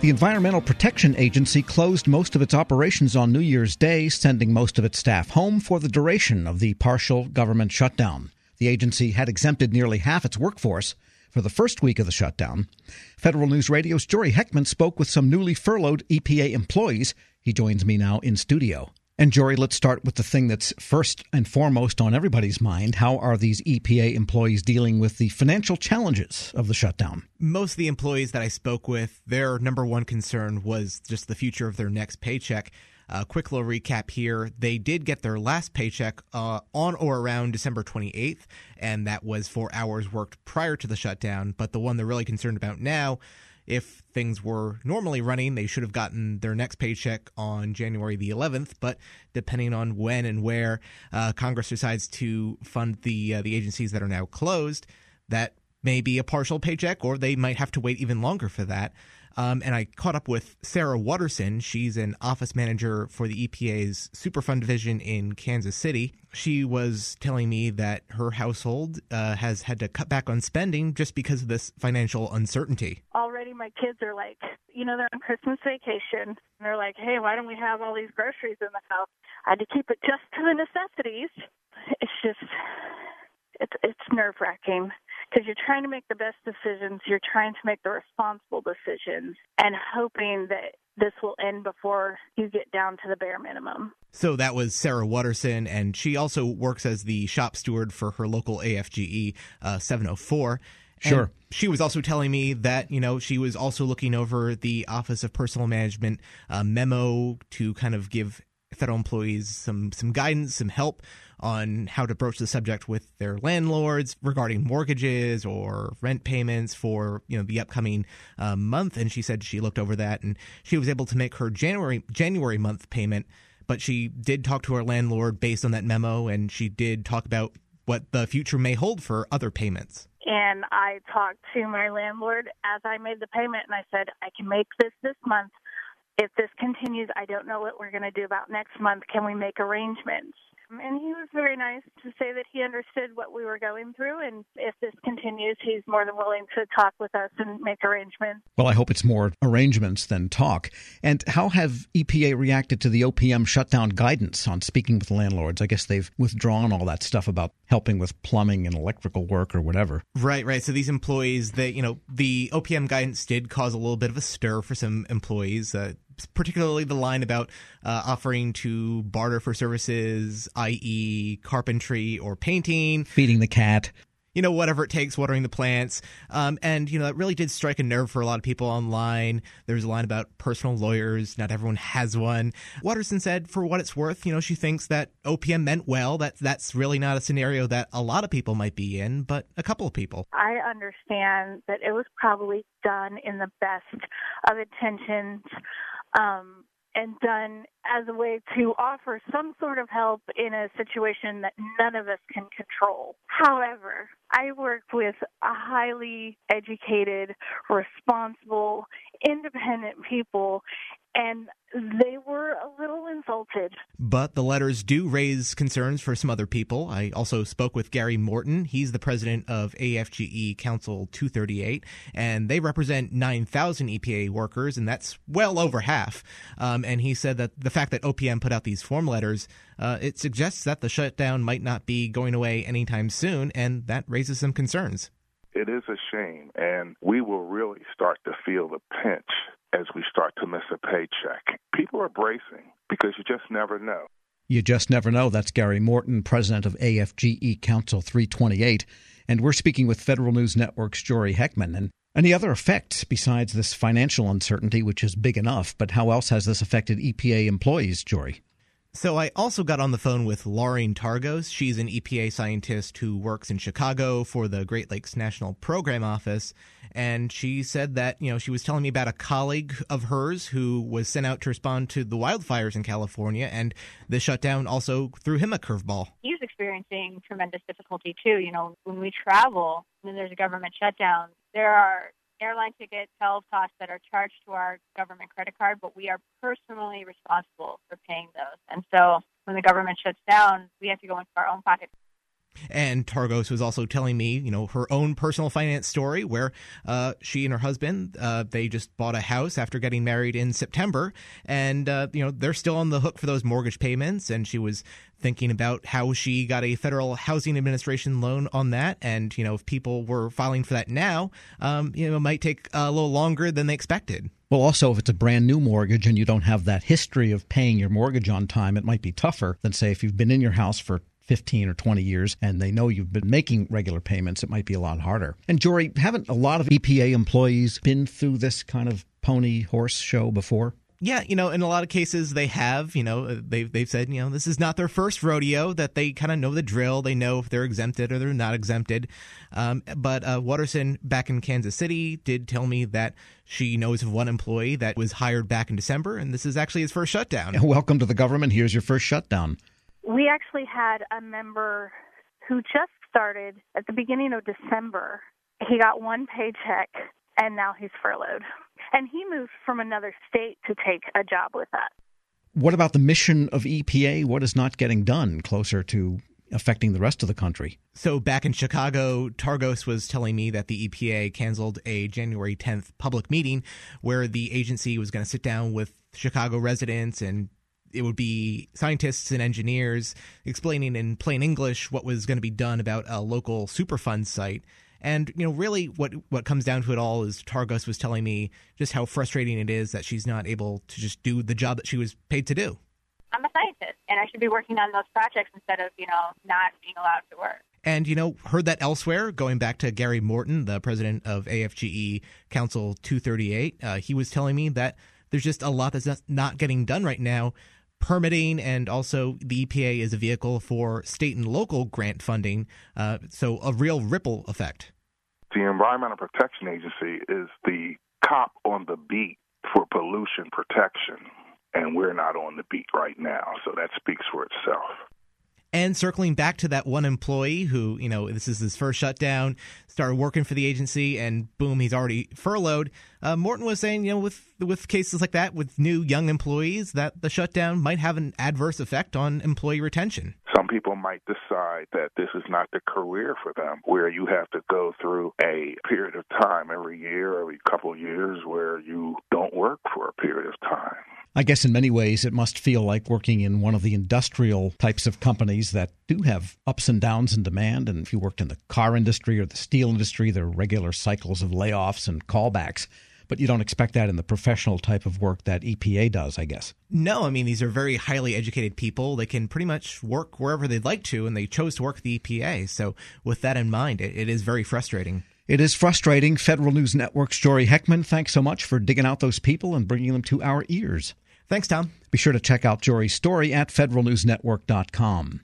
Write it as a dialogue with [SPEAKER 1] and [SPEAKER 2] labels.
[SPEAKER 1] The Environmental Protection Agency closed most of its operations on New Year's Day, sending most of its staff home for the duration of the partial government shutdown. The agency had exempted nearly half its workforce for the first week of the shutdown. Federal News Radio's Jory Heckman spoke with some newly furloughed EPA employees. He joins me now in studio. And Jory, let's start with the thing that's first and foremost on everybody's mind. How are these EPA employees dealing with the financial challenges of the shutdown?
[SPEAKER 2] Most of the employees that I spoke with, their number one concern was just the future of their next paycheck. Uh, quick little recap here. They did get their last paycheck uh, on or around December 28th, and that was for hours worked prior to the shutdown. But the one they're really concerned about now if things were normally running, they should have gotten their next paycheck on January the 11th. But depending on when and where uh, Congress decides to fund the uh, the agencies that are now closed, that may be a partial paycheck, or they might have to wait even longer for that. Um, and I caught up with Sarah Watterson. She's an office manager for the EPA's Superfund division in Kansas City. She was telling me that her household uh, has had to cut back on spending just because of this financial uncertainty.
[SPEAKER 3] Already, my kids are like, you know, they're on Christmas vacation. And they're like, hey, why don't we have all these groceries in the house? I had to keep it just to the necessities. It's just, it's it's nerve wracking because you're trying to make the best decisions, you're trying to make the responsible decisions, and hoping that this will end before you get down to the bare minimum.
[SPEAKER 2] So that was Sarah Watterson, and she also works as the shop steward for her local AFGE uh, 704.
[SPEAKER 1] Sure.
[SPEAKER 2] And she was also telling me that, you know, she was also looking over the Office of Personnel Management uh, memo to kind of give federal employees some some guidance, some help on how to broach the subject with their landlords regarding mortgages or rent payments for you know the upcoming uh, month. And she said she looked over that and she was able to make her January January month payment. But she did talk to her landlord based on that memo, and she did talk about what the future may hold for other payments.
[SPEAKER 3] And I talked to my landlord as I made the payment, and I said, I can make this this month if this continues, I don't know what we're going to do about next month. Can we make arrangements? And he was very nice to say that he understood what we were going through. And if this continues, he's more than willing to talk with us and make arrangements.
[SPEAKER 1] Well, I hope it's more arrangements than talk. And how have EPA reacted to the OPM shutdown guidance on speaking with landlords? I guess they've withdrawn all that stuff about helping with plumbing and electrical work or whatever.
[SPEAKER 2] Right, right. So these employees, they, you know, the OPM guidance did cause a little bit of a stir for some employees. Uh, particularly the line about uh, offering to barter for services, i.e., carpentry or painting,
[SPEAKER 1] feeding the cat
[SPEAKER 2] you know, whatever it takes, watering the plants. Um, and, you know, that really did strike a nerve for a lot of people online. There was a line about personal lawyers. Not everyone has one. Watterson said, for what it's worth, you know, she thinks that OPM meant well. That, that's really not a scenario that a lot of people might be in, but a couple of people.
[SPEAKER 3] I understand that it was probably done in the best of intentions um, and done as a way to offer some sort of help in a situation that none of us can control. However, I work with a highly educated, responsible, independent people, and they were a little insulted.
[SPEAKER 2] But the letters do raise concerns for some other people. I also spoke with Gary Morton. He's the president of AFGE Council 238, and they represent 9,000 EPA workers, and that's well over half. Um, and he said that the fact that OPM put out these form letters, uh, it suggests that the shutdown might not be going away anytime soon, and that raises some concerns.
[SPEAKER 4] It is a shame, and we will really start to feel the pinch as we start to miss a paycheck. People are bracing because you just never know.
[SPEAKER 1] You just never know. That's Gary Morton, president of AFGE Council 328. And we're speaking with Federal News Network's Jory Heckman. And any other effects besides this financial uncertainty, which is big enough, but how else has this affected EPA employees, Jory?
[SPEAKER 2] So I also got on the phone with Laureen Targos. She's an EPA scientist who works in Chicago for the Great Lakes National Program Office, and she said that you know she was telling me about a colleague of hers who was sent out to respond to the wildfires in California, and the shutdown also threw him a curveball.
[SPEAKER 5] He's experiencing tremendous difficulty too. You know, when we travel and there's a government shutdown, there are airline tickets, health costs that are charged to our government credit card, but we are personally responsible for paying those. And so when the government shuts down, we have to go into our own pocket.
[SPEAKER 2] And Targos was also telling me, you know, her own personal finance story where uh, she and her husband uh, they just bought a house after getting married in September, and uh, you know they're still on the hook for those mortgage payments. And she was thinking about how she got a federal housing administration loan on that, and you know if people were filing for that now, um, you know, it might take a little longer than they expected.
[SPEAKER 1] Well, also, if it's a brand new mortgage and you don't have that history of paying your mortgage on time, it might be tougher than, say, if you've been in your house for 15 or 20 years and they know you've been making regular payments, it might be a lot harder. And Jory, haven't a lot of EPA employees been through this kind of pony horse show before?
[SPEAKER 2] Yeah, you know, in a lot of cases they have, you know, they've they've said, you know, this is not their first rodeo. That they kind of know the drill. They know if they're exempted or they're not exempted. Um, but uh, Watterson back in Kansas City did tell me that she knows of one employee that was hired back in December, and this is actually his first shutdown.
[SPEAKER 1] Welcome to the government. Here's your first shutdown.
[SPEAKER 3] We actually had a member who just started at the beginning of December. He got one paycheck and now he's furloughed. And he moved from another state to take a job with us.
[SPEAKER 1] What about the mission of EPA? What is not getting done closer to affecting the rest of the country?
[SPEAKER 2] So, back in Chicago, Targos was telling me that the EPA canceled a January 10th public meeting where the agency was going to sit down with Chicago residents and it would be scientists and engineers explaining in plain English what was going to be done about a local Superfund site. And you know, really, what what comes down to it all is Targos was telling me just how frustrating it is that she's not able to just do the job that she was paid to do.
[SPEAKER 5] I'm a scientist, and I should be working on those projects instead of you know not being allowed to work.
[SPEAKER 2] And you know, heard that elsewhere. Going back to Gary Morton, the president of AFGE Council 238, uh, he was telling me that there's just a lot that's not getting done right now permitting and also the EPA is a vehicle for state and local grant funding. Uh, so a real ripple effect.
[SPEAKER 4] The Environmental Protection Agency is the cop on the beat for pollution protection, and we're not on the beat right now. So that speaks for itself.
[SPEAKER 2] And circling back to that one employee who, you know, this is his first shutdown, started working for the agency, and boom, he's already furloughed. Uh, Morton was saying, you know, with with cases like that, with new young employees, that the shutdown might have an adverse effect on employee retention.
[SPEAKER 4] Some people might decide that this is not the career for them, where you have to go through a period of time every year, every couple of years, where you don't work for a period of time.
[SPEAKER 1] I guess in many ways it must feel like working in one of the industrial types of companies that do have ups and downs in demand. And if you worked in the car industry or the steel industry, there are regular cycles of layoffs and callbacks. But you don't expect that in the professional type of work that EPA does, I guess.
[SPEAKER 2] No, I mean, these are very highly educated people. They can pretty much work wherever they'd like to, and they chose to work at the EPA. So, with that in mind, it, it is very frustrating.
[SPEAKER 1] It is frustrating. Federal News Network's Jory Heckman, thanks so much for digging out those people and bringing them to our ears.
[SPEAKER 2] Thanks, Tom.
[SPEAKER 1] Be sure to check out Jory's story at federalnewsnetwork.com.